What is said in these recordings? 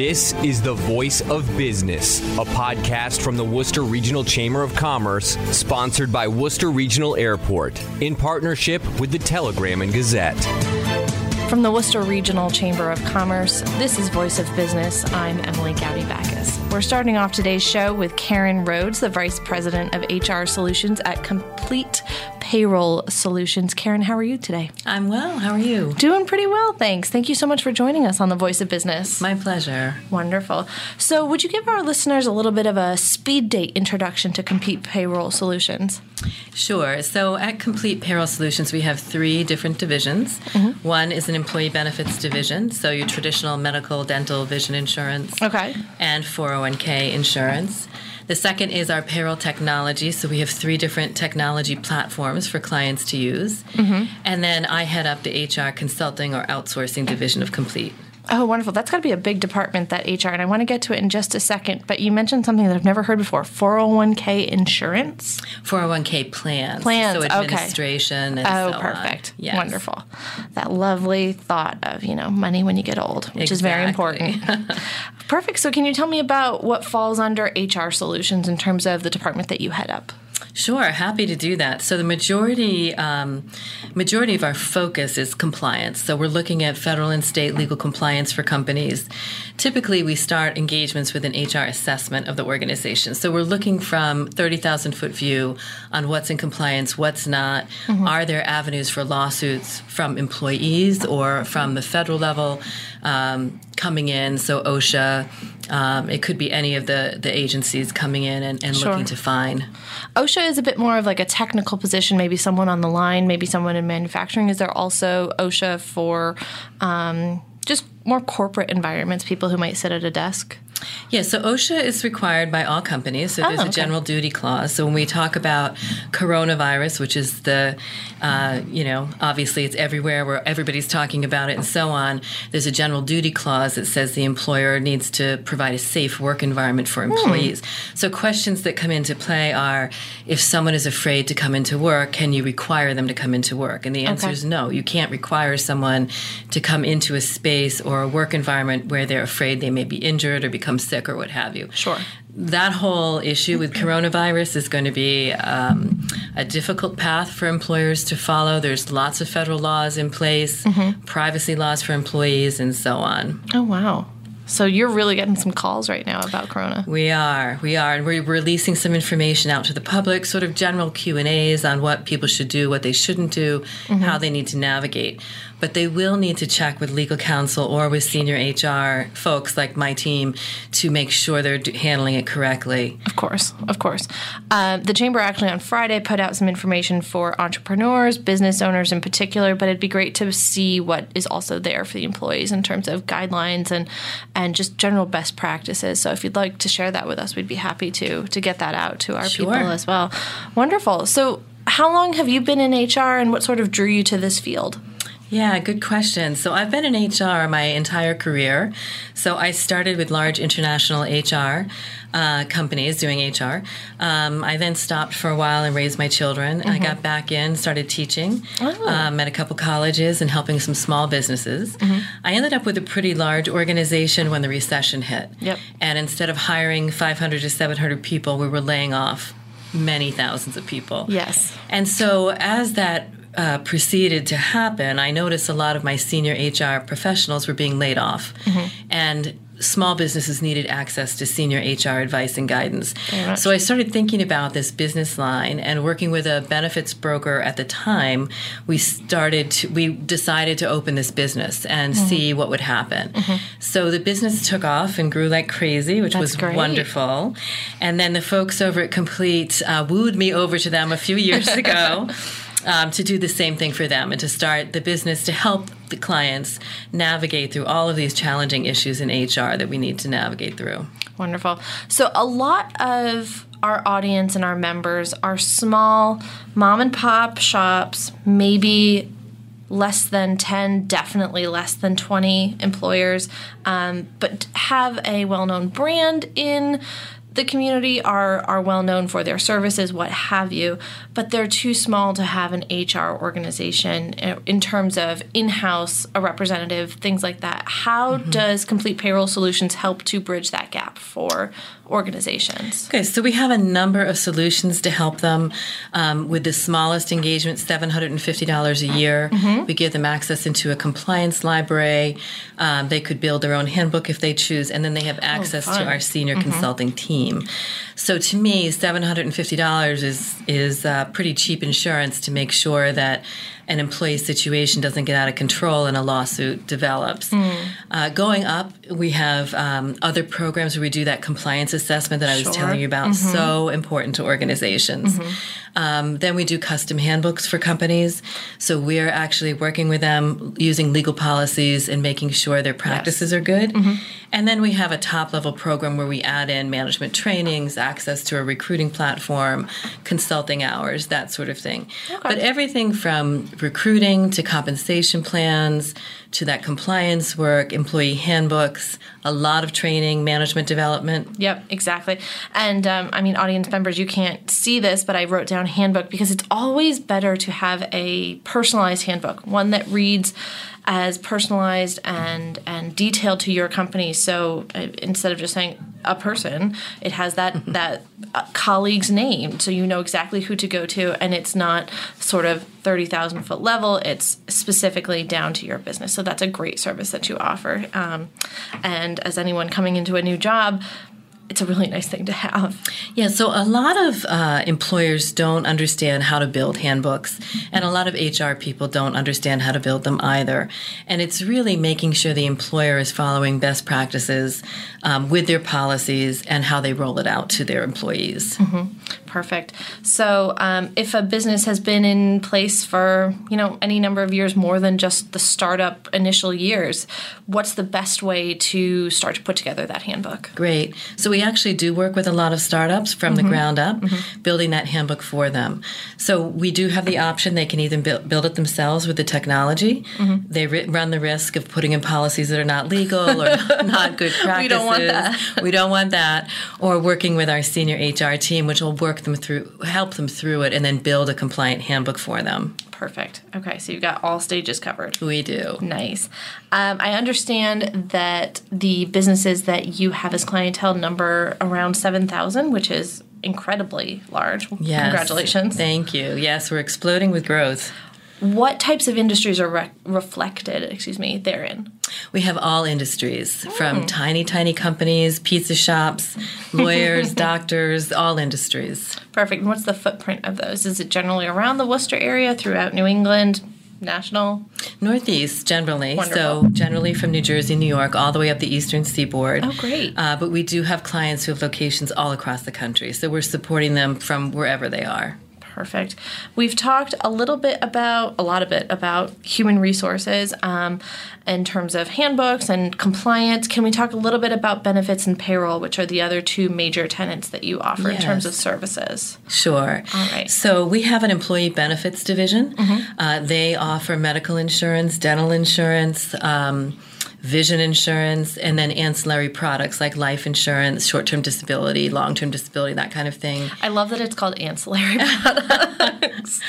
This is The Voice of Business, a podcast from the Worcester Regional Chamber of Commerce, sponsored by Worcester Regional Airport, in partnership with the Telegram and Gazette. From the Worcester Regional Chamber of Commerce, this is Voice of Business. I'm Emily Gowdey Backus. We're starting off today's show with Karyn Rhodes, the Vice President of HR Solutions at Complete Payroll Solutions. Karyn, how are you today? I'm well. How are you? Doing pretty well, thanks. Thank you so much for joining us on the Voice of Business. My pleasure. Wonderful. So, would you give our listeners a little bit of a speed date introduction to Complete Payroll Solutions? Sure. So, at Complete Payroll Solutions, we have three different divisions. Mm-hmm. One is an employee benefits division, so your traditional medical, dental, vision insurance. Okay. And 401k insurance. The second is our payroll technology. So we have three different technology platforms for clients to use. Mm-hmm. And then I head up the HR consulting or outsourcing division of Complete. Oh, wonderful. That's got to be a big department, that HR. And I want to get to it in just a second. But you mentioned something that I've never heard before 401k insurance? 401k plans. Plans, so administration okay. oh, so perfect. Yes. Wonderful. That lovely thought of, you know, money when you get old, which exactly. is very important. perfect. So can you tell me about what falls under HR solutions in terms of the department that you head up? Sure, happy to do that. So the majority um, majority of our focus is compliance. So we're looking at federal and state legal compliance for companies. Typically, we start engagements with an HR assessment of the organization. So we're looking from thirty thousand foot view on what's in compliance, what's not. Mm-hmm. Are there avenues for lawsuits from employees or from the federal level um, coming in? So OSHA. Um, it could be any of the, the agencies coming in and, and sure. looking to fine. OSHA is a bit more of like a technical position, maybe someone on the line, maybe someone in manufacturing. Is there also OSHA for um, just more corporate environments, people who might sit at a desk? Yeah, so OSHA is required by all companies. So there's oh, okay. a general duty clause. So when we talk about coronavirus, which is the, uh, you know, obviously it's everywhere where everybody's talking about it and so on, there's a general duty clause that says the employer needs to provide a safe work environment for hmm. employees. Hmm. So questions that come into play are if someone is afraid to come into work, can you require them to come into work? And the answer okay. is no. You can't require someone to come into a space or a work environment where they're afraid they may be injured or become become sick or what have you. Sure. That whole issue with coronavirus is going to be um, a difficult path for employers to follow. There's lots of federal laws in place, mm-hmm. privacy laws for employees, and so on. Oh, wow. So you're really getting some calls right now about Corona. We are, we are, and we're releasing some information out to the public, sort of general Q and A's on what people should do, what they shouldn't do, mm-hmm. how they need to navigate but they will need to check with legal counsel or with senior HR folks like my team to make sure they're handling it correctly. Of course, of course. Uh, the Chamber actually on Friday put out some information for entrepreneurs, business owners in particular, but it'd be great to see what is also there for the employees in terms of guidelines and and just general best practices. So if you'd like to share that with us, we'd be happy to to get that out to our sure. people as well. Wonderful. So how long have you been in HR and what sort of drew you to this field? Yeah, good question. So I've been in HR my entire career. So I started with large international HR uh, companies doing HR. Um, I then stopped for a while and raised my children. Mm-hmm. I got back in, started teaching oh. um, at a couple colleges and helping some small businesses. Mm-hmm. I ended up with a pretty large organization when the recession hit. Yep. And instead of hiring 500 to 700 people, we were laying off many thousands of people. Yes. And so as that uh, proceeded to happen, I noticed a lot of my senior HR professionals were being laid off. Mm-hmm. And small businesses needed access to senior HR advice and guidance. So I started thinking about this business line and working with a benefits broker at the time, we started to, we decided to open this business and mm-hmm. see what would happen. Mm-hmm. So the business took off and grew like crazy, which That's was great. wonderful. And then the folks over at Complete uh, wooed me over to them a few years ago. Um, to do the same thing for them and to start the business to help the clients navigate through all of these challenging issues in HR that we need to navigate through. Wonderful. So, a lot of our audience and our members are small mom and pop shops, maybe less than 10, definitely less than 20 employers, um, but have a well known brand in the community are are well known for their services, what have you, but they're too small to have an HR organization in terms of in-house a representative, things like that. How mm-hmm. does Complete Payroll Solutions help to bridge that gap for organizations? Okay, so we have a number of solutions to help them um, with the smallest engagement, $750 a year. Mm-hmm. We give them access into a compliance library. Um, they could build their own handbook if they choose, and then they have oh, access oh, to our senior mm-hmm. consulting team. So to me, $750 is, is uh, pretty cheap insurance to make sure that an employee situation doesn't get out of control and a lawsuit develops. Mm. Uh, going up, we have um, other programs where we do that compliance assessment that I was sure. telling you about, mm-hmm. so important to organizations. Mm-hmm. Um, then we do custom handbooks for companies. So we're actually working with them using legal policies and making sure their practices yes. are good. Mm-hmm. And then we have a top level program where we add in management trainings, access to a recruiting platform, consulting hours, that sort of thing. Okay. But everything from recruiting to compensation plans to that compliance work, employee handbooks, a lot of training, management development. Yep, exactly. And um, I mean, audience members, you can't see this, but I wrote down handbook because it's always better to have a personalized handbook, one that reads as personalized and and detailed to your company. So uh, instead of just saying a person, it has that mm-hmm. that uh, colleague's name, so you know exactly who to go to, and it's not sort of thirty thousand foot level. It's specifically down to your business. So that's a great service that you offer. Um, and as anyone coming into a new job, it's a really nice thing to have. Yeah, so a lot of uh, employers don't understand how to build handbooks, and a lot of HR people don't understand how to build them either. And it's really making sure the employer is following best practices um, with their policies and how they roll it out to their employees. Mm-hmm. Perfect. So, um, if a business has been in place for you know any number of years, more than just the startup initial years, what's the best way to start to put together that handbook? Great. So we actually do work with a lot of startups from mm-hmm. the ground up, mm-hmm. building that handbook for them. So we do have the option; they can either build, build it themselves with the technology. Mm-hmm. They ri- run the risk of putting in policies that are not legal or not good practices. we don't want that. we don't want that. Or working with our senior HR team, which will work them through, help them through it, and then build a compliant handbook for them. Perfect. Okay, so you've got all stages covered. We do. Nice. Um, I understand that the businesses that you have as clientele number around 7,000, which is incredibly large. Yes. Congratulations. Thank you. Yes, we're exploding with growth what types of industries are re- reflected excuse me therein? We have all industries mm. from tiny tiny companies pizza shops lawyers doctors all industries. Perfect. And what's the footprint of those? Is it generally around the worcester area throughout new england national? Northeast generally. Wonderful. so generally from new jersey new york all the way up the eastern seaboard. Oh great. Uh, but we do have clients who have locations all across the country. So we're supporting them from wherever they are Perfect. We've talked a little bit about, a lot of it about human resources um, in terms of handbooks and compliance. Can we talk a little bit about benefits and payroll, which are the other two major tenants that you offer yes. in terms of services? Sure. All right. So we have an employee benefits division. Mm-hmm. Uh, they offer medical insurance, dental insurance. Um, vision insurance, and then ancillary products like life insurance, short term disability, long term disability, that kind of thing. I love that it's called ancillary products.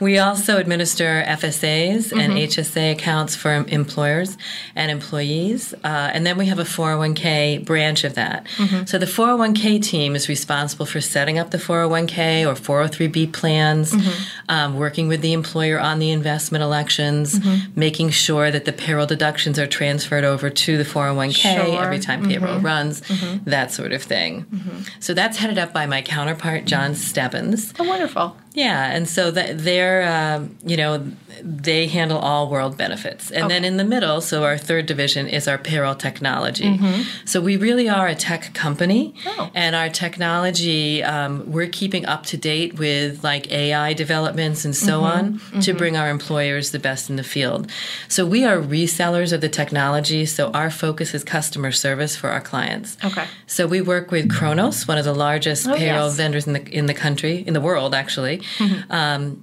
we also administer FSAs mm-hmm. and HSA accounts for employers and employees. Uh, and then we have a 401k branch of that. Mm-hmm. So the 401k team is responsible for setting up the 401k or 403b plans, mm-hmm. um, working with the employer on the investment elections, mm-hmm. making sure that the payroll deductions are transferred transferred over to the 401k sure. every time payroll mm-hmm. runs, mm-hmm. that sort of thing. Mm-hmm. So that's headed up by my counterpart, John Stebbins. Oh, wonderful. Yeah, and so that they're, um, you know, they handle all world benefits. And okay. then in the middle, so our third division is our payroll technology. Mm-hmm. So we really are a tech company, oh. and our technology, um, we're keeping up to date with like AI developments and so mm-hmm. on mm-hmm. to bring our employers the best in the field. So we are resellers of the technology, so our focus is customer service for our clients. Okay. So we work with Kronos, one of the largest oh, payroll yes. vendors in the in the country, in the world actually. Mm-hmm. Um,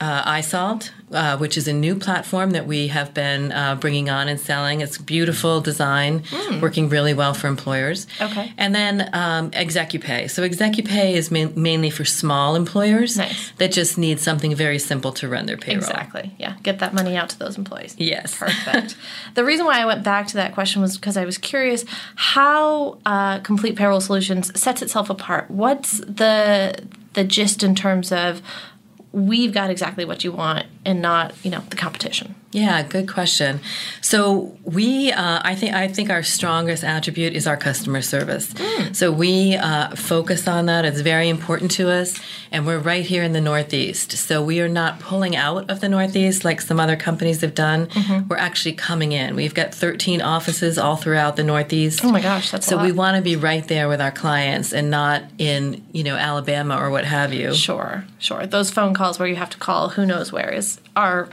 uh, iSolved, uh, which is a new platform that we have been uh, bringing on and selling. It's beautiful design, mm. working really well for employers. Okay. And then um, ExecuPay. So ExecuPay is ma- mainly for small employers nice. that just need something very simple to run their payroll. Exactly. Yeah. Get that money out to those employees. Yes. Perfect. the reason why I went back to that question was because I was curious how uh, Complete Payroll Solutions sets itself apart. What's the the gist in terms of we've got exactly what you want and not you know the competition yeah good question. So we uh, i think i think our strongest attribute is our customer service. Mm. so we uh, focus on that. It's very important to us and we're right here in the northeast. So we are not pulling out of the northeast like some other companies have done. Mm-hmm. we're actually coming in. We've got 13 offices all throughout the northeast. Oh my gosh that's so we want to be right there with our clients and not in you know alabama or what have you. Sure sure. Those phone calls where you have to call who knows where is are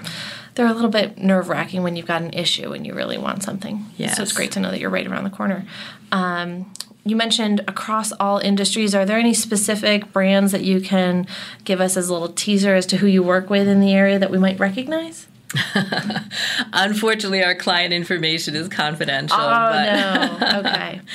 they're a little bit nerve wracking when you've got an issue and you really want something. Yes. So it's great to know that you're right around the corner. Um, you mentioned across all industries. Are there any specific brands that you can give us as a little teaser as to who you work with in the area that we might recognize? Unfortunately, our client information is confidential. Oh, but. no. Okay.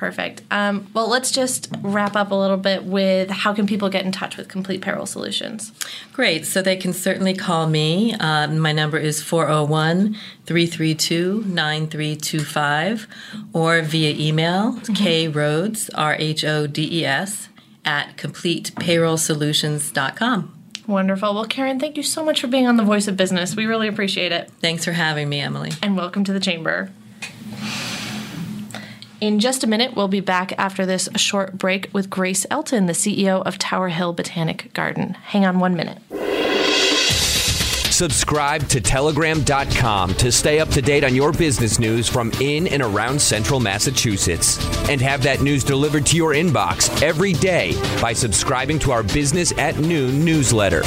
Perfect. Um, well, let's just wrap up a little bit with how can people get in touch with Complete Payroll Solutions? Great. So they can certainly call me. Uh, my number is 401 332 9325 or via email mm-hmm. K Rhodes, R H O D E S, at completepayrollsolutions.com. Wonderful. Well, Karyn, thank you so much for being on The Voice of Business. We really appreciate it. Thanks for having me, Emily. And welcome to the Chamber. In just a minute, we'll be back after this short break with Grace Elton, the CEO of Tower Hill Botanic Garden. Hang on one minute. Subscribe to telegram.com to stay up to date on your business news from in and around central Massachusetts. And have that news delivered to your inbox every day by subscribing to our Business at Noon newsletter.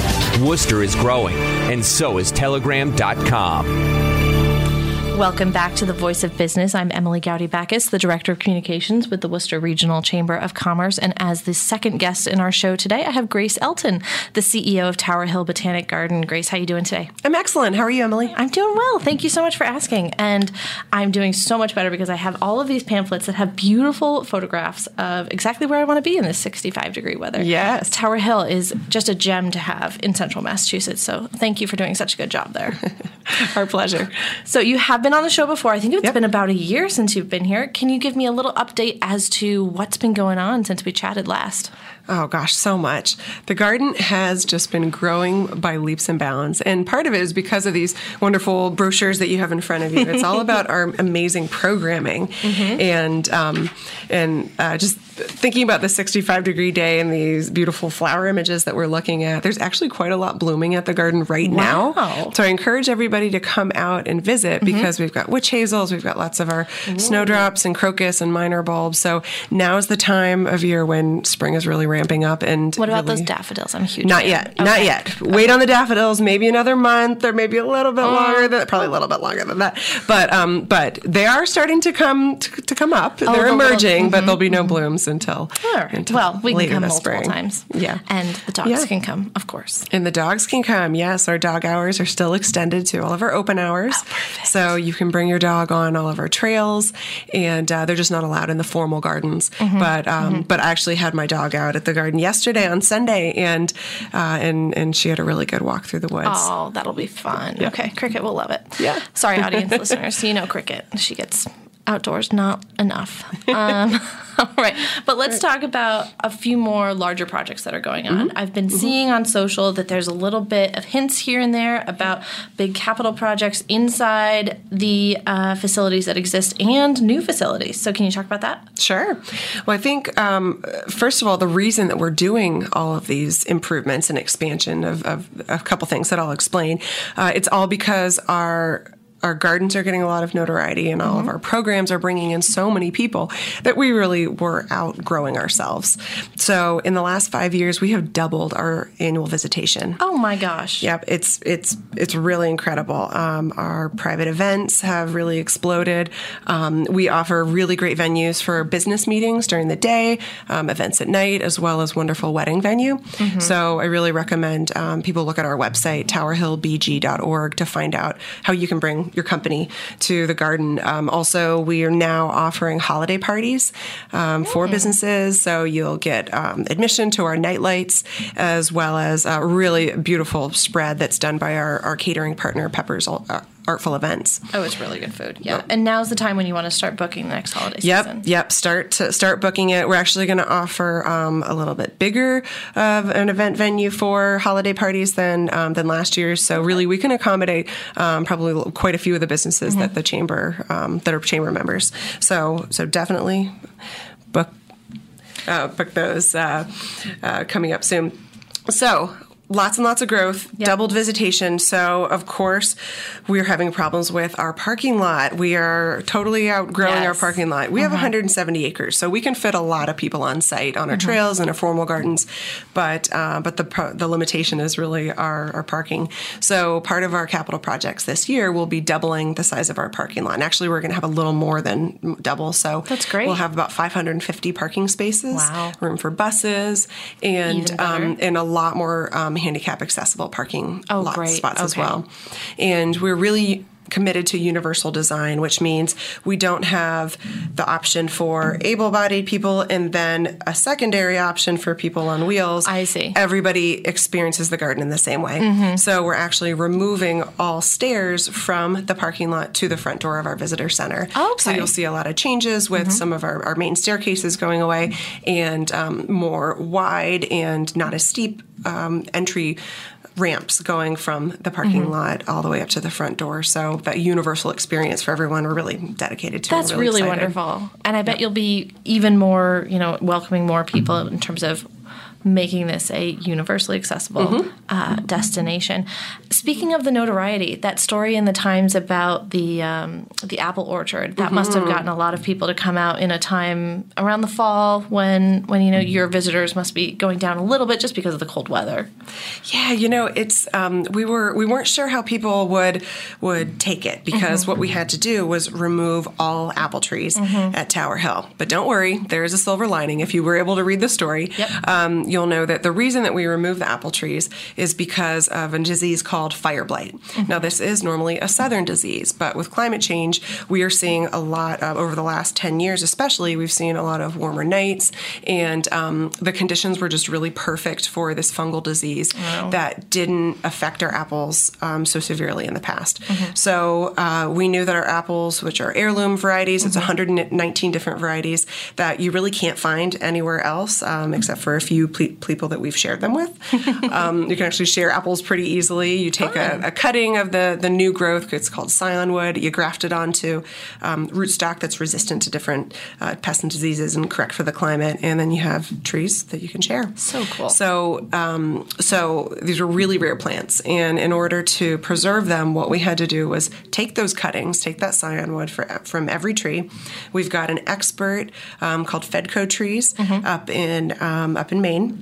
Worcester is growing, and so is telegram.com. Welcome back to the Voice of Business. I'm Emily Gowdey Backus, the Director of Communications with the Worcester Regional Chamber of Commerce. And as the second guest in our show today, I have Grace Elton, the CEO of Tower Hill Botanic Garden. Grace, how are you doing today? I'm excellent. How are you, Emily? I'm doing well. Thank you so much for asking. And I'm doing so much better because I have all of these pamphlets that have beautiful photographs of exactly where I want to be in this 65 degree weather. Yes. Tower Hill is just a gem to have in central Massachusetts. So thank you for doing such a good job there. Our pleasure. So you have been on the show before. I think it's yep. been about a year since you've been here. Can you give me a little update as to what's been going on since we chatted last? Oh gosh, so much. The garden has just been growing by leaps and bounds. And part of it is because of these wonderful brochures that you have in front of you. It's all about our amazing programming mm-hmm. and um, and uh, just thinking about the 65 degree day and these beautiful flower images that we're looking at. There's actually quite a lot blooming at the garden right wow. now. So I encourage everybody to come out and visit mm-hmm. because we've got witch hazels, we've got lots of our Ooh. snowdrops and crocus and minor bulbs. So now is the time of year when spring is really ramping up. And what about really, those daffodils? I'm huge. Not yet. Okay. Not yet. Wait on the daffodils. Maybe another month, or maybe a little bit longer. Than, probably a little bit longer than that. But um, but they are starting to come to, to come up. Oh, They're the emerging, little, mm-hmm, but there'll be no mm-hmm. blooms until. Sure. until well, we can come multiple spring. times. Yeah. And the dogs yeah. can come, of course. And the dogs can come. Yes, our dog hours are still extended to all of our open hours. Oh. So you can bring your dog on all of our trails, and uh, they're just not allowed in the formal gardens. Mm-hmm. But um, mm-hmm. but I actually had my dog out at the garden yesterday on Sunday, and uh, and and she had a really good walk through the woods. Oh, that'll be fun. Yeah. Okay, Cricket will love it. Yeah. Sorry, audience listeners. You know Cricket. She gets outdoors not enough. Um, all right, but let's talk about a few more larger projects that are going on. Mm-hmm. I've been seeing on social that there's a little bit of hints here and there about big capital projects inside the uh, facilities that exist and new facilities. So, can you talk about that? Sure. Well, I think, um, first of all, the reason that we're doing all of these improvements and expansion of, of, a couple things that I'll explain, uh, it's all because our our gardens are getting a lot of notoriety and all of our programs are bringing in so many people that we really were outgrowing ourselves. So in the last five years, we have doubled our annual visitation. Oh my gosh. Yep, it's it's it's really incredible. Um, our private events have really exploded. Um, we offer really great venues for business meetings during the day, um, events at night, as well as wonderful wedding venue. So I really recommend um, people look at our website towerhillbg.org to find out how you can bring your company to the garden. Um, also, we are now offering holiday parties um, for businesses, so you'll get um, admission to our night lights as well as a really beautiful spread that's done by our, our catering partner, Peppers uh, Artful Events. Oh, it's really good food. Yeah. And now's the time when you want to start booking the next holiday Yep, season. yep. Start to start booking it. We're actually going to offer um, a little bit bigger of an event venue for holiday parties than um, than last year. So really, we can accommodate um, probably quite a few of the businesses that the chamber um, that are chamber members. So so definitely book uh, book those uh, uh, coming up soon. So. Lots and lots of growth, doubled visitation. So, of course, we're having problems with our parking lot. We are totally outgrowing our parking lot. We have 170 acres, so we can fit a lot of people on site on our trails and our formal gardens. But uh, but the the limitation is really our, our parking. So part of our capital projects this year will be doubling the size of our parking lot. And actually, we're going to have a little more than double. So That's great. We'll have about 550 parking spaces, Wow. room for buses, and um, and a lot more um, handicap accessible parking Oh, lot great. spots as well. And we're really committed to universal design, which means we don't have the option for able bodied people and then a secondary option for people on wheels. I see. Mm-hmm. Everybody experiences the garden in the same way. So we're actually removing all stairs from the parking lot to the front door of our visitor center. So Okay. Mm-hmm. you'll see a lot of changes with some of our, our main staircases going away and um, more wide and not as steep um, entry ramps going from the parking Mm-hmm. lot all the way up to the front door. So that universal experience for everyone, we're really dedicated to. That's We're really, wonderful. And I bet you'll be even more, you know, welcoming more people in terms of making this a universally accessible Mm-hmm. uh, destination. Speaking of the notoriety, that story in the Times about the um, the apple orchard that must Mm-hmm. have gotten a lot of people to come out in a time around the fall when when you know your visitors must be going down a little bit just because of the cold weather. Yeah, you know, it's um, we were we weren't sure how people would would take it because Mm-hmm. what we had to do was remove all apple trees Mm-hmm. at Tower Hill. But don't worry, there is a silver lining. If you were able to read the story, Yep. um, you'll know that the reason that we remove the apple trees is because of a disease called fire blight. Mm-hmm. Now, this is normally a southern disease, but with climate change, we are seeing a lot uh, over the last 10 years, especially, we've seen a lot of warmer nights, and um, the conditions were just really perfect for this fungal disease that didn't affect our apples um, so severely in the past. So, uh, we knew that our apples, which are heirloom varieties, it's 119 different varieties that you really can't find anywhere else um, except for a few people that we've shared them with. um, you can actually share apples pretty easily. You take a, a cutting of the, the new growth, it's called scion wood, you graft it onto um, rootstock that's resistant to different uh, pests and diseases and correct for the climate, and then you have trees that you can share. So cool. So, um, so these are really rare plants, and in order to preserve them, what we had to do was take those cuttings, take that scion wood for, from every tree. We've got an expert um, called Fedco Trees up in um, up in Maine.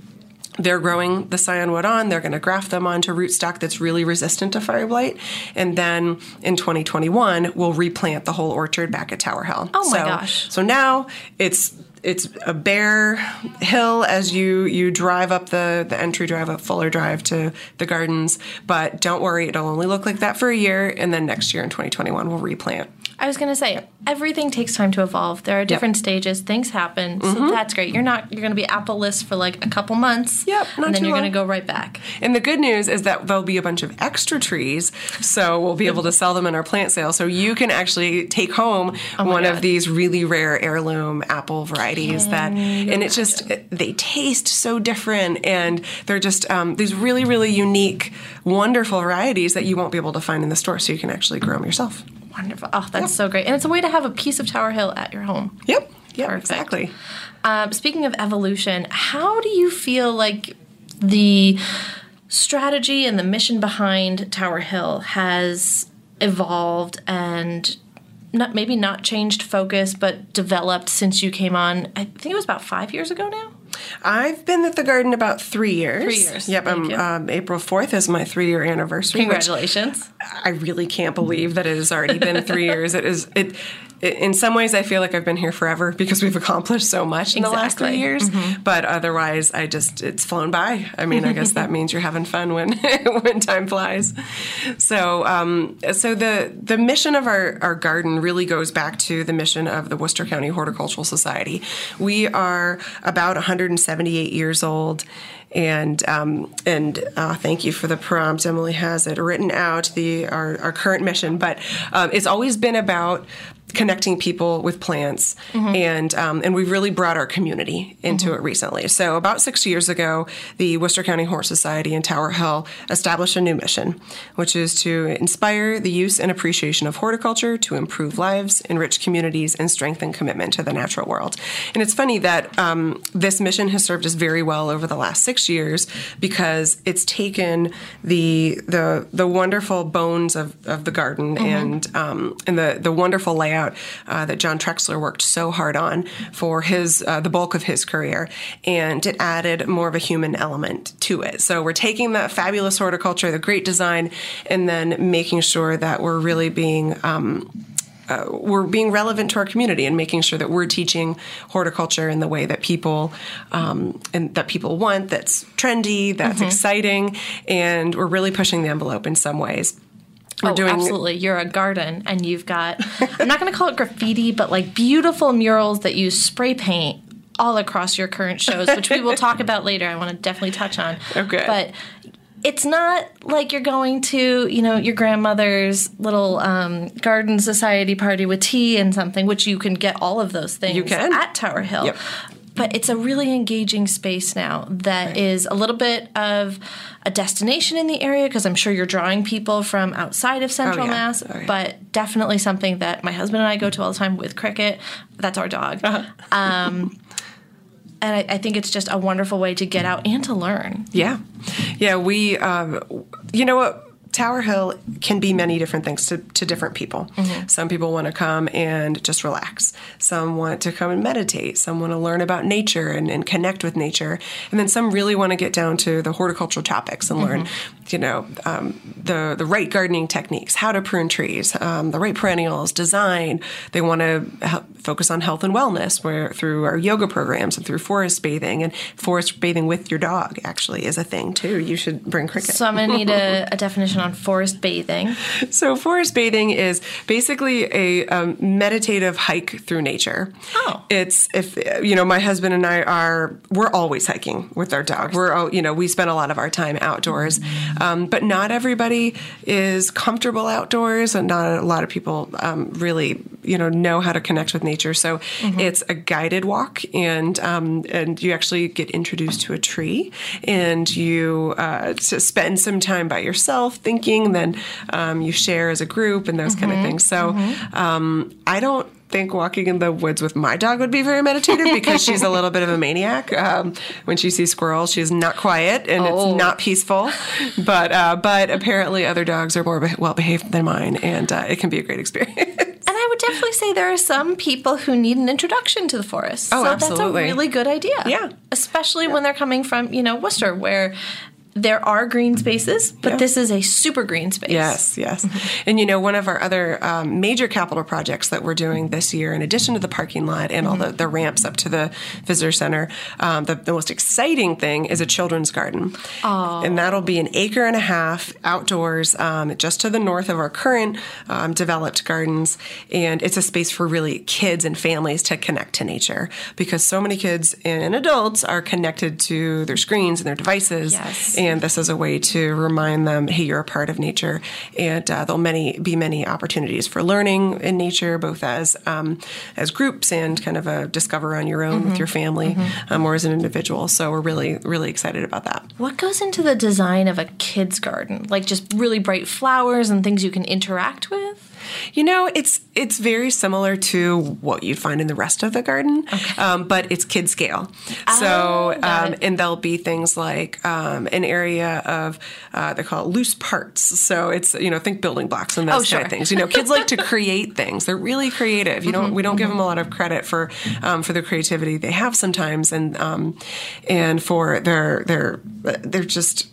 They're growing the scion wood on. They're going to graft them onto rootstock that's really resistant to fire blight, and then in 2021 we'll replant the whole orchard back at Tower Hill. Oh my so, gosh. So now it's it's a bare hill as you you drive up the the entry drive up Fuller Drive to the gardens. But don't worry, it'll only look like that for a year, and then next year in 2021 we'll replant. I was going to say everything takes time to evolve. There are different stages. Things happen, so that's great. You're not you're going to be Apple-less for like a couple months. Mm-hmm. Yep, not and then you're going to go right back. And the good news is that there'll be a bunch of extra trees, so we'll be able to sell them in our plant sale. So you can actually take home Oh one God. of these really rare heirloom apple varieties that, and it's just they taste so different, and they're just um, these really really unique, wonderful varieties that you won't be able to find in the store. So you can actually grow them yourself. Wonderful. Oh, that's so great. And it's a way to have a piece of Tower Hill at your home. Yep. Yep. Perfect. Exactly. Um, speaking of evolution, how do you feel like the strategy and the mission behind Tower Hill has evolved and not maybe not changed focus, but developed since you came on? I think it was about five years ago now. I've been at the garden about three years. Three years. Yep. Um, um, April fourth is my three year anniversary. Congratulations. I really can't believe that it has already been three years. It is it. In some ways, I feel like I've been here forever because we've accomplished so much in the last three Exactly. years. But otherwise, I just it's flown by. I mean, I guess that means you're having fun when when time flies. So, um, so the the mission of our our garden really goes back to the mission of the Worcester County Horticultural Society. We are about 178 years old. And um, and uh, thank you for the prompt. Emily has it written out the our, our current mission, but um, it's always been about connecting people with plants, and um, and we've really brought our community into it recently. So about six years ago, the Worcester County Hort Society in Tower Hill established a new mission, which is to inspire the use and appreciation of horticulture to improve lives, enrich communities, and strengthen commitment to the natural world. And it's funny that um, this mission has served us very well over the last six years because it's taken the the the wonderful bones of, of the garden and um, and the the wonderful layout uh, that John Trexler worked so hard on for his uh, the bulk of his career, and it added more of a human element to it. So we're taking that fabulous horticulture, the great design, and then making sure that we're really being um, uh, we're being relevant to our community and making sure that we're teaching horticulture in the way that people um, and that people want. That's trendy, that's exciting, and we're really pushing the envelope in some ways. We're oh, absolutely. You're a garden, and you've got, I'm not going to call it graffiti, but like beautiful murals that use spray paint all across your current shows, which we will talk about later. I want to definitely touch on. Okay. But it's not like you're going to, you know, your grandmother's little um, garden society party with tea and something, which you can get all of those things You can. at Tower Hill. Yep. But it's a really engaging space now that is a little bit of a destination in the area because I'm sure you're drawing people from outside of Central yeah. Mass, Oh, yeah. but definitely something that my husband and I go to all the time with Cricket. That's our dog. Uh-huh. Um, and I, I think it's just a wonderful way to get out and to learn. Yeah, yeah. We, um, you know what. Tower Hill can be many different things to, to different people. Some people want to come and just relax. Some want to come and meditate. Some want to learn about nature and, and connect with nature. And then some really want to get down to the horticultural topics and learn, you know, um, the, the right gardening techniques, how to prune trees, um, the right perennials, design. They want to help focus on health and wellness where through our yoga programs and through forest bathing and forest bathing with your dog actually is a thing too. You should bring cricket. So I'm going to need a, a definition on forest bathing. So, forest bathing is basically a um, meditative hike through nature. Oh. It's if you know, my husband and I are we're always hiking with our dog. We're all you know, we spend a lot of our time outdoors, um, but not everybody is comfortable outdoors, and not a lot of people um, really you know know how to connect with nature. So, it's a guided walk, and um, and you actually get introduced to a tree, and you uh, spend some time by yourself thinking. Then um, you share as a group and those kind of things. So um, I don't think walking in the woods with my dog would be very meditative because she's a little bit of a maniac. Um, when she sees squirrels, she's not quiet and Oh. it's not peaceful. But uh, but apparently other dogs are more be- well behaved than mine, and uh, it can be a great experience. And I would definitely say there are some people who need an introduction to the forest. Oh, so absolutely. that's a really good idea. Yeah. Especially when they're coming from, you know, Worcester, where there are green spaces, but Yeah. this is a super green space. Yes, yes. And you know, one of our other um, major capital projects that we're doing this year, in addition to the parking lot and all the, the ramps up to the visitor center, um, the, the most exciting thing is a children's garden. And that'll be an acre and a half outdoors, um, just to the north of our current um, developed gardens. And it's a space for really kids and families to connect to nature because so many kids and adults are connected to their screens and their devices. Yes. And this is a way to remind them, hey, you're a part of nature. And uh, there'll many be many opportunities for learning in nature, both as um, as groups and kind of a discover on your own with your family, um, or as an individual. So we're really really excited about that. What goes into the design of a kid's garden? Like just really bright flowers and things you can interact with? You know, it's it's very similar to what you'd find in the rest of the garden, um, but it's kid scale. so, Oh, um, and there'll be things like um, an area of uh, they call it loose parts. So it's you know think building blocks and those Oh, kind sure. of things. You know, kids like to create things. They're really creative. You don't we don't give them a lot of credit for um, for the creativity they have sometimes, and um, and for their their they're just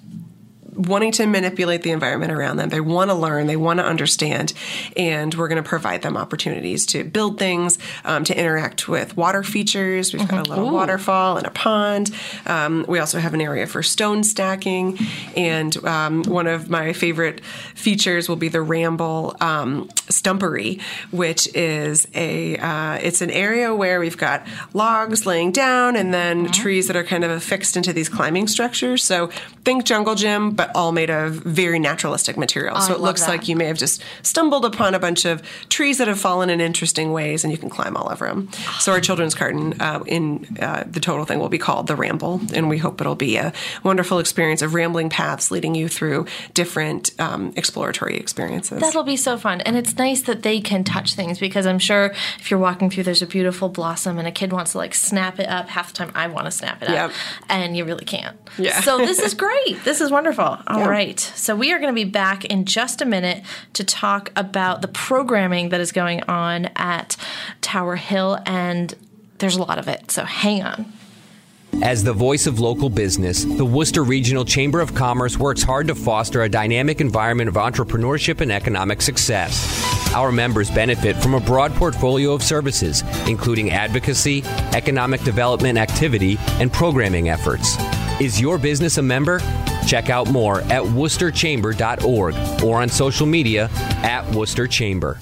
wanting to manipulate the environment around them. They want to learn, they want to understand, and we're going to provide them opportunities to build things, um, to interact with water features. We've got a little waterfall and a pond. Um, we also have an area for stone stacking, and um, one of my favorite features will be the Ramble um, Stumpery, which is a uh, it's an area where we've got logs laying down and then trees that are kind of affixed into these climbing structures. So think jungle gym, but all made of very naturalistic materials. so I it looks that. like you may have just stumbled upon a bunch of trees that have fallen in interesting ways, and you can climb all over them. So our children's garden uh, in uh, the total thing will be called the Ramble, and we hope it'll be a wonderful experience of rambling paths leading you through different um, exploratory experiences. That'll be so fun. And it's nice that they can touch things because I'm sure if you're walking through, there's a beautiful blossom and a kid wants to like snap it up. Half the time I want to snap it Yep. up. And you really can't. Yeah. So this is great. This is wonderful. All Yeah. right. So we are going to be back in just a minute to talk about the programming that is going on at Tower Hill. And there's a lot of it. So hang on. As the voice of local business, the Worcester Regional Chamber of Commerce works hard to foster a dynamic environment of entrepreneurship and economic success. Our members benefit from a broad portfolio of services, including advocacy, economic development activity, and programming efforts. Is your business a member? Check out more at worcesterchamber.org or on social media at Worcester Chamber.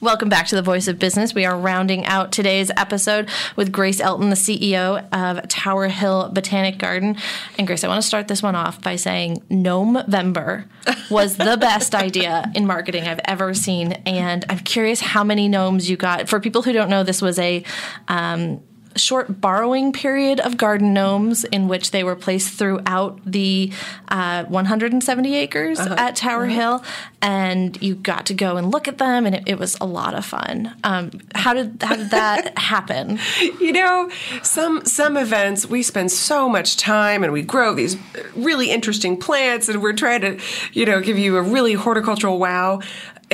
Welcome back to the Voice of Business. We are rounding out today's episode with Grace Elton, the CEO of Tower Hill Botanic Garden. And Grace, I want to start this one off by saying Gnomevember was the best idea in marketing I've ever seen. And I'm curious how many gnomes you got. For people who don't know, this was a um, short borrowing period of garden gnomes in which they were placed throughout the uh, 170 acres at Tower Hill, and you got to go and look at them, and it, it was a lot of fun. Um, how did how did that happen? you know some some events we spend so much time and we grow these really interesting plants and we're trying to you know give you a really horticultural wow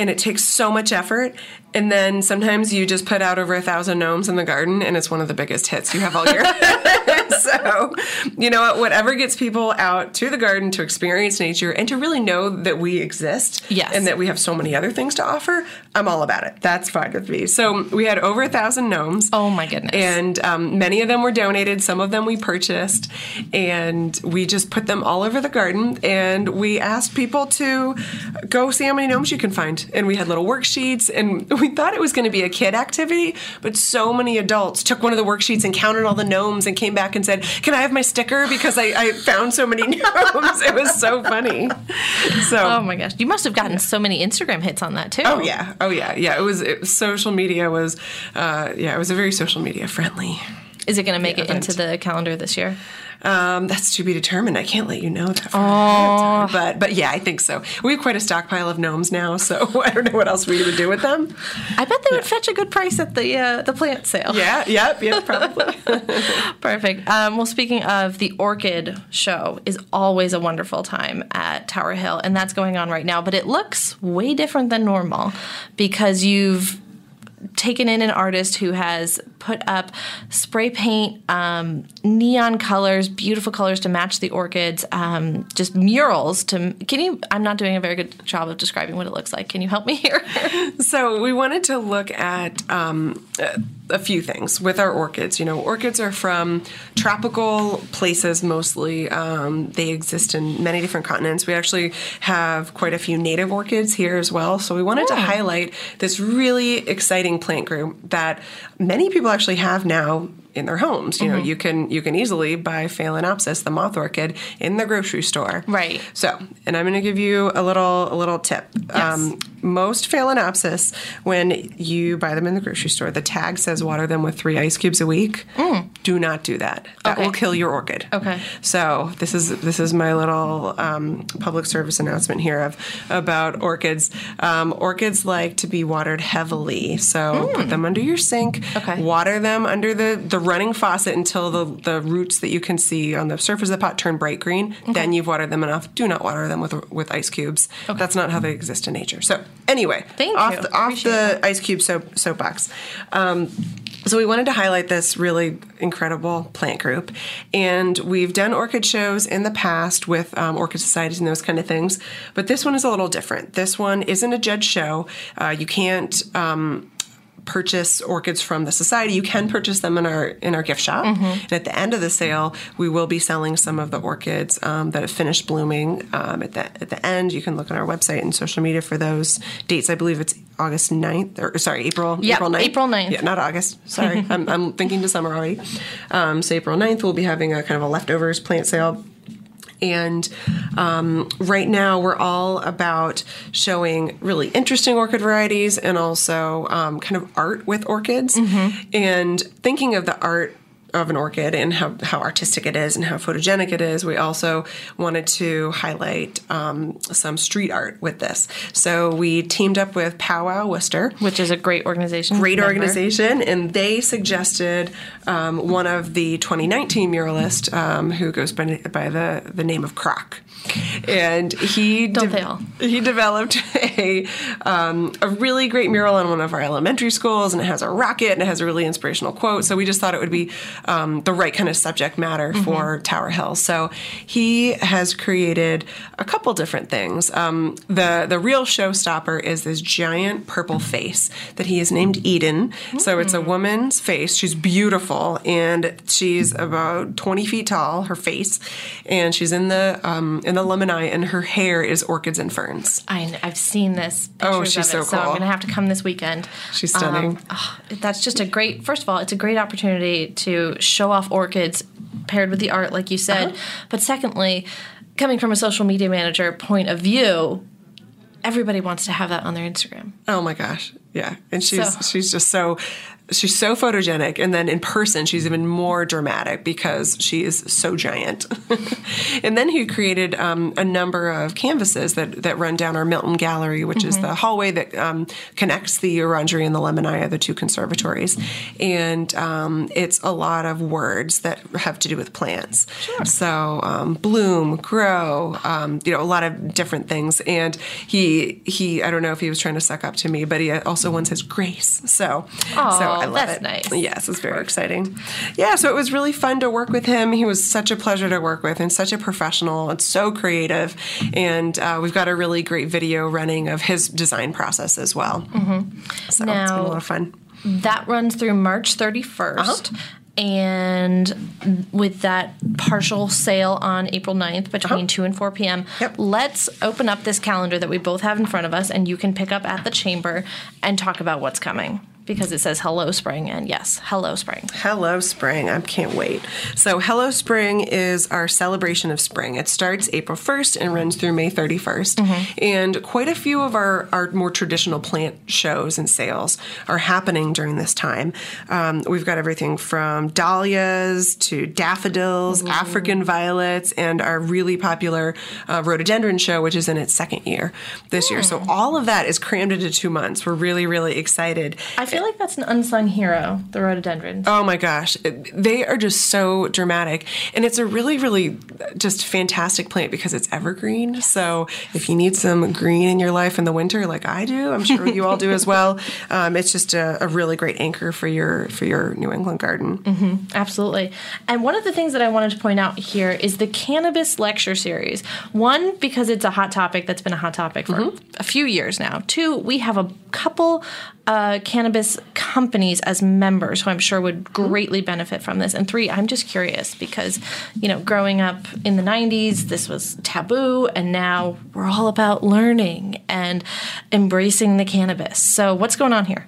and it takes so much effort. And then sometimes you just put out over a thousand gnomes in the garden and it's one of the biggest hits you have all year. So you know what? Whatever gets people out to the garden to experience nature and to really know that we exist Yes. and that we have so many other things to offer i'm all about it. That's fine with me. So we had over a thousand gnomes. Oh my goodness! and um, many of them were donated some of them we purchased and we just put them all over the garden and we asked people to go see how many gnomes you can find and we had little worksheets and we thought it was going to be a kid activity but so many adults took one of the worksheets and counted all the gnomes and came back and said can i have my sticker because i, I found so many gnomes it was so funny so oh my gosh, you must have gotten so many Instagram hits on that too. Oh yeah, oh yeah, yeah. It was it, social media was, uh, yeah, it was a very social media friendly. Is it going to make it event. into the calendar this year? Um, that's to be determined. I can't let you know that. ahead time. But but yeah, I think so. We have quite a stockpile of gnomes now, so I don't know what else we're going to do with them. I bet they would fetch a good price at the uh, the plant sale. Yeah, yep, yep, probably. Perfect. Um, well, speaking of the Orchid Show, is always a wonderful time at Tower Hill, and that's going on right now. But it looks way different than normal because you've taken in an artist who has put up spray paint, um, neon colors, beautiful colors to match the orchids, um, just murals. To can you? I'm not doing a very good job of describing what it looks like. Can you help me here? so we wanted to look at um, a few things with our orchids. You know, orchids are from tropical places mostly. Um, they exist in many different continents. We actually have quite a few native orchids here as well. So we wanted to highlight this really exciting plant group that many people actually have now in their homes. You know, Mm-hmm. you can you can easily buy Phalaenopsis, the moth orchid, in the grocery store. Right. So, and I'm going to give you a little a little tip. Um, most Phalaenopsis, when you buy them in the grocery store, the tag says water them with three ice cubes a week. Do not do that. That Okay. will kill your orchid. Okay. So this is this is my little um, public service announcement here of about orchids. Um, orchids like to be watered heavily, so put them under your sink. Okay. Water them under the the running faucet until the the roots that you can see on the surface of the pot turn bright green. Then you've watered them enough. Do not water them with with ice cubes. That's not how they exist in nature. So anyway, Thank off you. the, off Appreciate the that. ice cube soap soapbox. Um, so we wanted to highlight this really incredible plant group, and we've done orchid shows in the past with um, orchid societies and those kind of things. But this one is a little different. This one isn't a judge show. Uh, you can't. Um, purchase orchids from the society. You can purchase them in our in our gift shop. And at the end of the sale we will be selling some of the orchids um, that have finished blooming um, at the at the end. You can look on our website and social media for those dates. I believe it's august 9th or sorry april Yep, april 9th April 9th. yeah not august. Sorry. I'm, I'm thinking december already. Um, so april 9th we'll be having a kind of a leftovers plant sale and um, right now, we're all about showing really interesting orchid varieties and also um, kind of art with orchids. And thinking of the art of an orchid and how, how artistic it is and how photogenic it is, we also wanted to highlight um, some street art with this. So we teamed up with Powwow Worcester Which is a great organization. great organization, and they suggested um, one of the 2019 muralist um, who goes by, by the, the name of Croc. And he all? he developed a um, a really great mural in one of our elementary schools, and it has a rocket and it has a really inspirational quote. So we just thought it would be um, the right kind of subject matter Mm-hmm. for Tower Hill. So he has created a couple different things. Um, the the real showstopper is this giant purple face that he has named Eden. So it's Mm. a woman's face. She's beautiful and she's about 20 feet tall. Her face, and she's in the um, in the Limonaia, and her hair is orchids and ferns. I, I've seen this. Oh, she's of it, so So I'm going to have to come this weekend. She's stunning. Um, oh, that's just a great. First of all, it's a great opportunity to show off orchids paired with the art, like you said. Uh-huh. But secondly, coming from a social media manager point of view, everybody wants to have that on their Instagram. Oh my gosh. Yeah. And she's So- she's just so she's so photogenic and then in person she's even more dramatic because she is so giant. and then he created um, a number of canvases that that run down our Milton Gallery, which is the hallway that um, connects the Orangerie and the Limonaia, the two conservatories. And um, it's a lot of words that have to do with plants. So um, bloom, grow, um, you know, a lot of different things. And he he I don't know if he was trying to suck up to me, but he also one says grace. So so I love that's it. nice. Yes, it's very exciting. Yeah, so it was really fun to work with him. He was such a pleasure to work with and such a professional and so creative. And uh, we've got a really great video running of his design process as well. Mm-hmm. So it's been a lot of fun. That runs through March 31st. Uh-huh. And with that partial sale on April 9th between 2 and 4 p.m., Uh-huh. Yep. let's open up this calendar that we both have in front of us and you can pick up at the chamber and talk about what's coming because it says hello spring and yes, hello spring. Hello Spring. I can't wait. So, Hello Spring is our celebration of spring. It starts April 1st and runs through May 31st. And quite a few of our, our more traditional plant shows and sales are happening during this time. Um, we've got everything from dahlias to daffodils, African violets, and our really popular uh, rhododendron show, which is in its second year this year. So, all of that is crammed into two months. We're really, really excited. I feel feel like that's an unsung hero, the rhododendrons. Oh my gosh, they are just so dramatic, and it's a really, really just fantastic plant because it's evergreen. So if you need some green in your life in the winter, like I do, I'm sure you all do as well. Um, it's just a, a, really great anchor for your for your New England garden. Mm-hmm, absolutely. And one of the things that I wanted to point out here is the cannabis lecture series. One because it's a hot topic that's been a hot topic for mm-hmm. a few years now. Two, we have a couple uh, cannabis companies as members who I'm sure would greatly benefit from this. And three, I'm just curious because, you know, growing up in the 90s, this was taboo, and now we're all about learning and embracing the cannabis. So, what's going on here?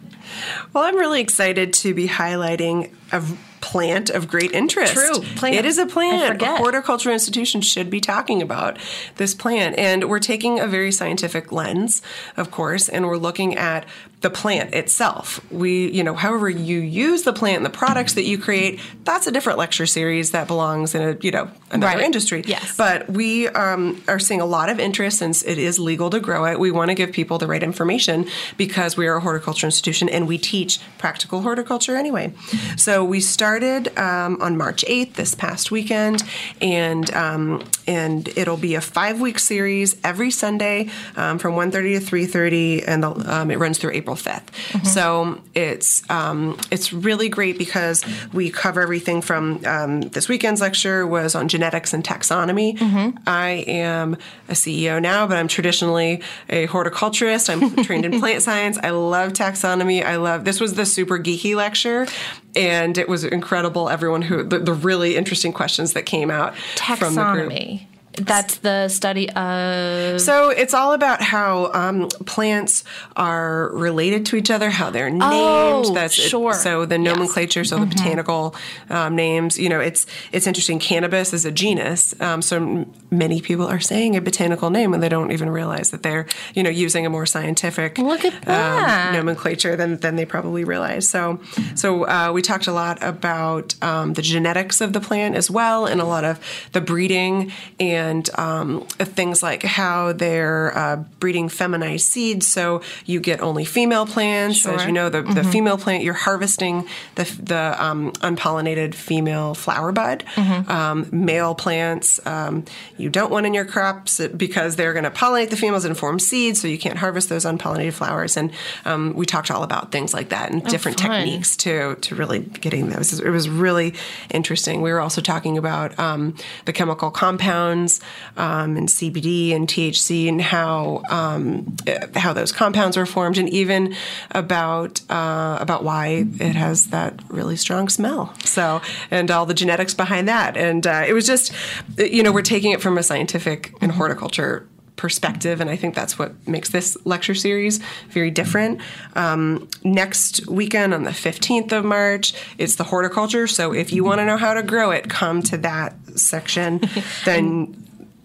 Well, I'm really excited to be highlighting a plant of great interest. True, plant. It is a plant. A horticultural institution should be talking about this plant, and we're taking a very scientific lens, of course, and we're looking at the plant itself. We, you know, however you use the plant and the products that you create, that's a different lecture series that belongs in a, you know, another right. industry. Yes. But we um, are seeing a lot of interest since it is legal to grow it. We want to give people the right information because we are a horticulture institution and we teach practical horticulture anyway. So we started um, on March 8th this past weekend, and um, and it'll be a five week series every Sunday um, from 1.30 to 3.30, and the, um, it runs through April April 5th. Mm-hmm. So it's um, it's really great because we cover everything from um, this weekend's lecture was on genetics and taxonomy. Mm-hmm. I am a CEO now, but I'm traditionally a horticulturist. I'm trained in plant science. I love taxonomy. I love this was the super geeky lecture and it was incredible everyone who the, the really interesting questions that came out taxonomy. from the group. That's the study of. So it's all about how um, plants are related to each other, how they're named. Oh, That's sure. It, so the nomenclature, yes. so the mm-hmm. botanical um, names. You know, it's it's interesting. Cannabis is a genus, um, so many people are saying a botanical name and they don't even realize that they're you know using a more scientific look at um, that nomenclature than than they probably realize. So so uh, we talked a lot about um, the genetics of the plant as well, and a lot of the breeding and and um, things like how they're uh, breeding feminized seeds, so you get only female plants. Sure. As you know, the, mm-hmm. the female plant you're harvesting the the um, unpollinated female flower bud. Mm-hmm. Um, male plants um, you don't want in your crops because they're going to pollinate the females and form seeds, so you can't harvest those unpollinated flowers. And um, we talked all about things like that and oh, different fun. techniques to to really getting those. It was really interesting. We were also talking about um, the chemical compounds um, and CBD and THC and how um, how those compounds are formed, and even about uh, about why it has that really strong smell. So, and all the genetics behind that, and uh, it was just, you know, we're taking it from a scientific and horticulture perspective, and I think that's what makes this lecture series very different. Um, next weekend on the 15th of March, it's the horticulture. So if you want to know how to grow it, come to that section. then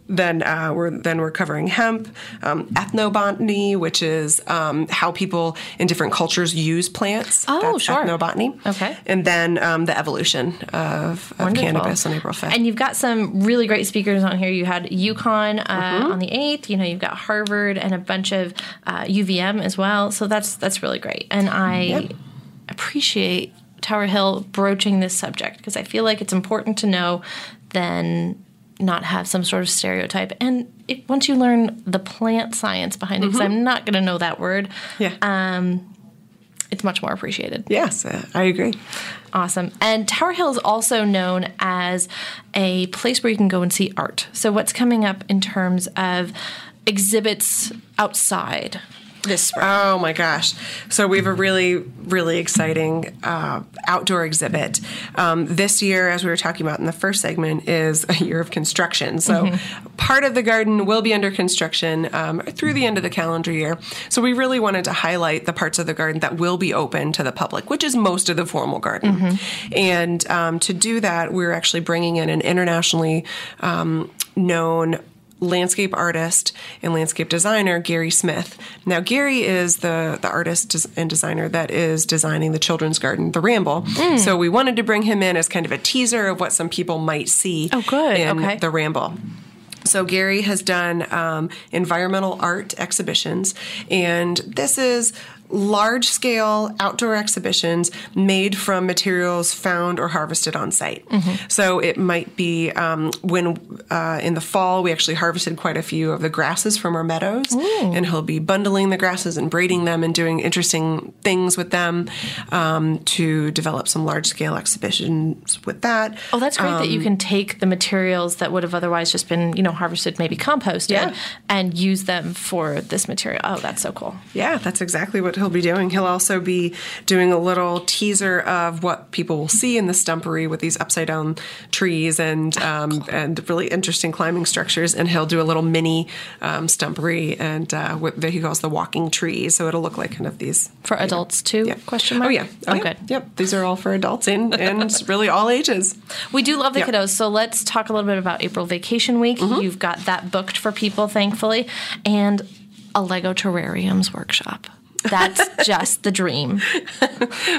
then uh, we're then we're covering hemp, um, ethnobotany, which is um, how people in different cultures use plants. Oh, That's sure. Ethnobotany. Okay. And then um, the evolution of, of cannabis on April fifth. And you've got some really great speakers on here. You had UConn uh, mm-hmm. on the eighth. You know, you've got Harvard and a bunch of uh, UVM as well. So that's that's really great. And I yep. appreciate Tower Hill broaching this subject because I feel like it's important to know then not have some sort of stereotype. And it, once you learn the plant science behind it, because mm-hmm. I'm not going to know that word, yeah. Um, it's much more appreciated. Yes, uh, I agree. Awesome. And Tower Hill is also known as a place where you can go and see art. So, what's coming up in terms of exhibits outside? This spring? Oh my gosh! So we have a really, really exciting uh, outdoor exhibit. Um, this year, as we were talking about in the first segment, is a year of construction. So mm-hmm. part of the garden will be under construction um, through the end of the calendar year. So we really wanted to highlight the parts of the garden that will be open to the public, which is most of the formal garden. Mm-hmm. And um, to do that, we're actually bringing in an internationally um, known landscape artist and landscape designer Gary Smith. Now, Gary is the, the artist and designer that is designing the children's garden, The Ramble. Mm. So we wanted to bring him in as kind of a teaser of what some people might see oh, good. in okay. The Ramble. So Gary has done um, environmental art exhibitions, and this is large scale outdoor exhibitions made from materials found or harvested on site. So it might be um, when uh, in the fall we actually harvested quite a few of the grasses from our meadows, and he'll be bundling the grasses and braiding them and doing interesting things with them um, to develop some large scale exhibitions with that. Oh, that's great Um, that you can take the materials that would have otherwise just been, you know, harvested, maybe composted, Yeah. and use them for this material. Oh, that's so cool. Yeah, that's exactly what he'll be doing. He'll also be doing a little teaser of what people will see in the stumpery with these upside down trees and um, and really interesting climbing structures. And he'll do a little mini um, stumpery and uh, what he calls the walking trees. So it'll look like kind of these. For adults too? Yeah. Question mark. Oh yeah. Oh, yeah. good. Yep. These are all for adults and and really all ages. We do love the Yep. kiddos, so let's talk a little bit about April Vacation Week. Mm-hmm. You've got that booked for people, thankfully, and a Lego terrariums workshop. That's just the dream.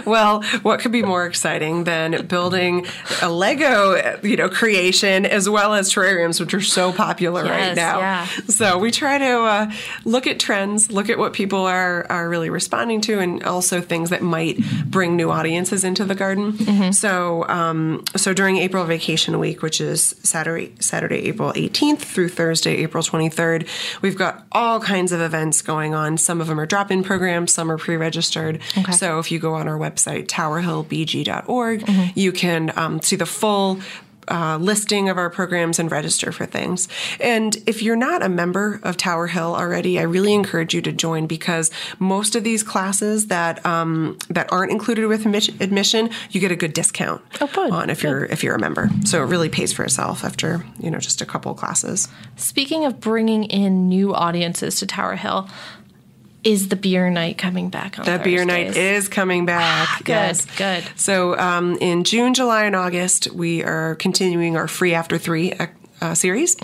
Well, what could be more exciting than building a Lego, you know, creation as well as terrariums, which are so popular right now. yeah. So we try to uh, look at trends, look at what people are are really responding to, and also things that might bring new audiences into the garden. Mm-hmm. So, um, so during April Vacation Week, which is Saturday, Saturday, April 18th through Thursday, April 23rd, we've got all kinds of events going on. Some of them are drop-in programs, some are pre-registered. So if you go on our website, towerhillbg.org, you can um, see the full uh, listing of our programs and register for things. And if you're not a member of Tower Hill already, I really encourage you to join because most of these classes that um, that aren't included with admission, you get a good discount Oh, good. on if you're if you're a member. So it really pays for itself after you know just a couple classes. Speaking of bringing in new audiences to Tower Hill, is the beer night coming back on The beer night is coming back. Good, yes. good. So um, in June, July, and August, we are continuing our free after three. Uh, series,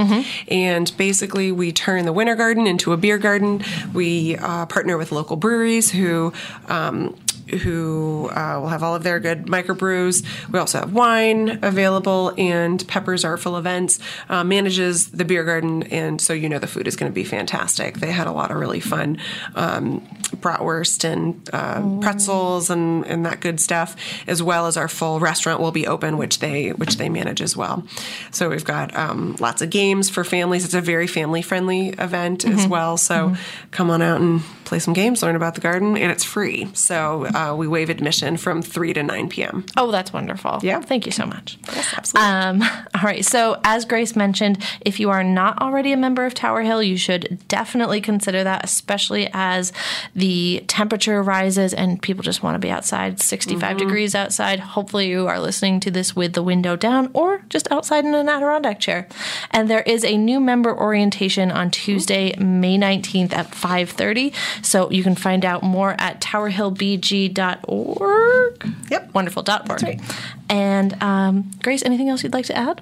and basically we turn the winter garden into a beer garden. We uh, partner with local breweries who um, who uh, will have all of their good microbrews. We also have wine available, and Pepper's Artful Events uh, manages the beer garden, and so you know the food is going to be fantastic. They had a lot of really fun um, bratwurst and uh, pretzels and, and that good stuff, as well as our full restaurant will be open, which they which they manage as well. So we've got um, lots of games for families. It's a very family friendly event as well. So come on out and play some games, learn about the garden, and it's free. So uh, we waive admission from three to nine p.m. Oh, that's wonderful. Yeah. Thank you so much. Yes, absolutely. Um, all right. So, as Grace mentioned, if you are not already a member of Tower Hill, you should definitely consider that, especially as the temperature rises and people just want to be outside, 65 Mm-hmm. degrees outside. Hopefully, you are listening to this with the window down or just outside in an Adirondack chair. And there is a new member orientation on Tuesday, May 19th at 5:30. So you can find out more at towerhillbg.org. Yep. Wonderful. Dot org. right. And um, Grace, anything else you'd like to add?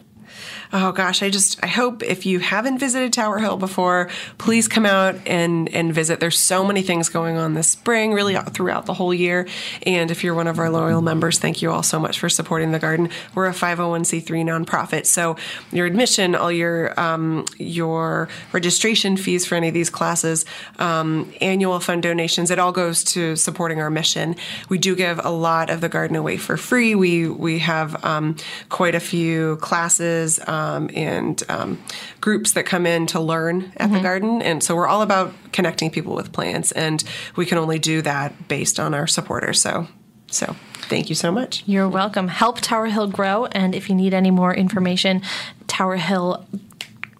Oh gosh, I just I hope if you haven't visited Tower Hill before, please come out and and visit. There's so many things going on this spring, really throughout the whole year. And if you're one of our loyal members, thank you all so much for supporting the garden. We're a 501c3 nonprofit, so your admission, all your um, your registration fees for any of these classes, um, annual fund donations, it all goes to supporting our mission. We do give a lot of the garden away for free. We we have um, quite a few classes um, and um, groups that come in to learn at the garden, and so we're all about connecting people with plants, and we can only do that based on our supporters. So, so thank you so much. You're welcome. Help Tower Hill grow. And if you need any more information, Tower Hill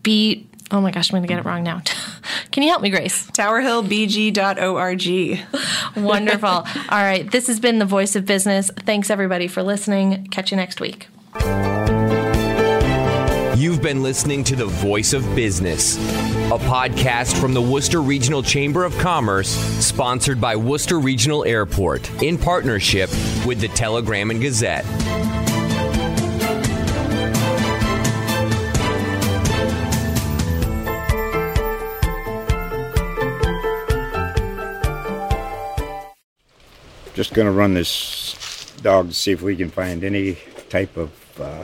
be. Oh my gosh, I'm going to get it wrong now. Can you help me, Grace? TowerHillBG.org. Wonderful. All right. This has been The Voice of Business. Thanks, everybody, for listening. Catch you next week. You've been listening to The Voice of Business, a podcast from the Worcester Regional Chamber of Commerce, sponsored by Worcester Regional Airport, in partnership with the Telegram and Gazette. Just going to run this dog to see if we can find any type of uh,